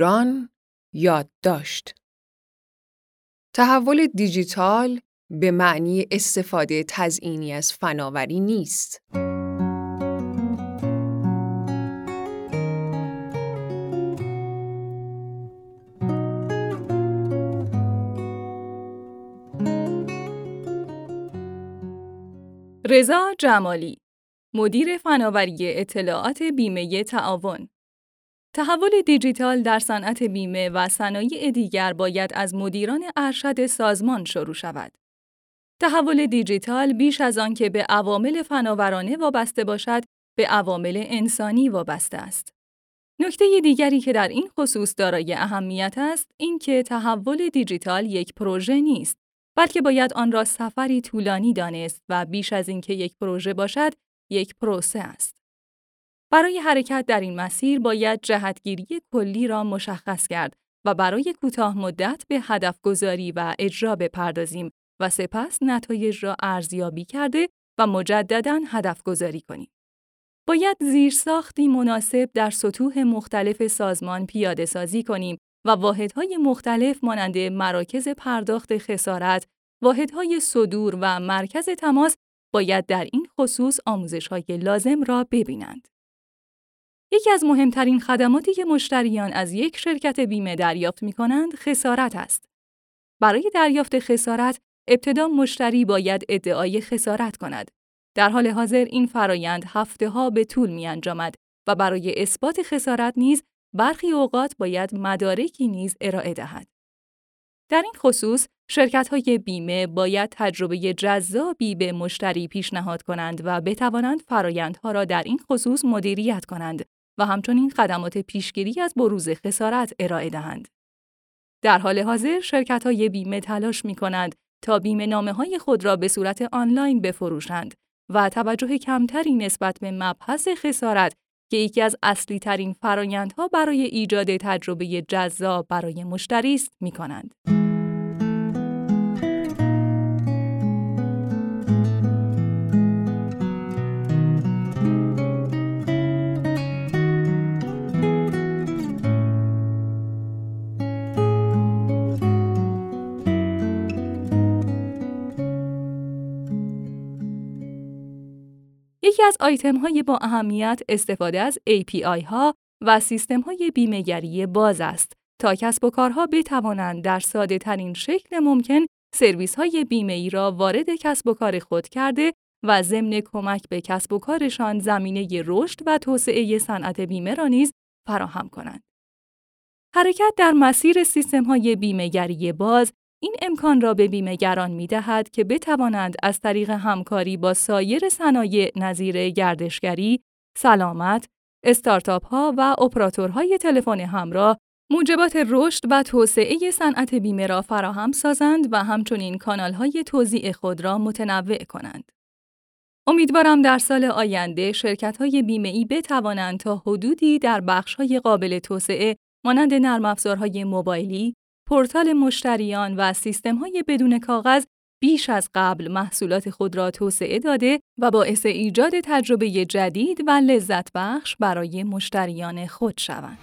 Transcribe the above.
ایران یادداشت تحول دیجیتال به معنی استفاده تزئینی از فناوری نیست. رضا جمالی مدیر فناوری اطلاعات بیمه تعاون تحول دیجیتال در صنعت بیمه و صنایع دیگر باید از مدیران ارشد سازمان شروع شود. تحول دیجیتال بیش از آن که به عوامل فناورانه وابسته باشد، به عوامل انسانی وابسته است. نکته دیگری که در این خصوص دارای اهمیت است، این که تحول دیجیتال یک پروژه نیست، بلکه باید آن را سفری طولانی دانست و بیش از اینکه یک پروژه باشد، یک پروسه است. برای حرکت در این مسیر باید جهتگیری کلی را مشخص کرد و برای کوتاه مدت به هدف گذاری و اجرا بپردازیم و سپس نتایج را ارزیابی کرده و مجددا هدف گذاری کنیم. باید زیرساختی مناسب در سطوح مختلف سازمان پیاده سازی کنیم و واحدهای مختلف مانند مراکز پرداخت خسارت، واحدهای صدور و مرکز تماس باید در این خصوص آموزش‌های لازم را ببینند. یکی از مهمترین خدماتی که مشتریان از یک شرکت بیمه دریافت می کنند خسارت است. برای دریافت خسارت، ابتدا مشتری باید ادعای خسارت کند. در حال حاضر این فرایند هفته ها به طول می انجامد و برای اثبات خسارت نیز برخی اوقات باید مدارکی نیز ارائه دهد. در این خصوص، شرکت های بیمه باید تجربه جذابی به مشتری پیشنهاد کنند و بتوانند فرایندها را در این خصوص مدیریت کنند و همچنین خدمات پیشگیری از بروز خسارت ارائه دهند. در حال حاضر شرکت های بیمه تلاش می کنند تا بیمه نامه های خود را به صورت آنلاین بفروشند و توجه کمتری نسبت به مبحث خسارت که یکی از اصلی ترین فرایندها برای ایجاد تجربه جذاب برای مشتری است می کنند. یکی از آیتم های با اهمیت استفاده از API ها و سیستم های بیمهگری باز است تا کسب و کارها بتوانند در ساده ترین شکل ممکن سرویس های بیمه ای را وارد کسب و کار خود کرده و ضمن کمک به کسب و کارشان زمینه رشد و توسعه صنعت بیمه را نیز فراهم کنند. حرکت در مسیر سیستم های بیمهگری باز این امکان را به بیمهگران می دهد که بتوانند از طریق همکاری با سایر صنایع نظیر گردشگری، سلامت، استارتاپ ها و اپراتورهای تلفن همراه موجبات رشد و توسعه صنعت بیمه را فراهم سازند و همچنین کانال های توزیع خود را متنوع کنند. امیدوارم در سال آینده شرکت های بیمه ای بتوانند تا حدودی در بخش های قابل توسعه مانند نرم افزارهای موبایلی، پورتال مشتریان و های بدون کاغذ بیش از قبل محصولات خود را توسعه داده و باعث ایجاد تجربه جدید و لذت بخش برای مشتریان خود شوند.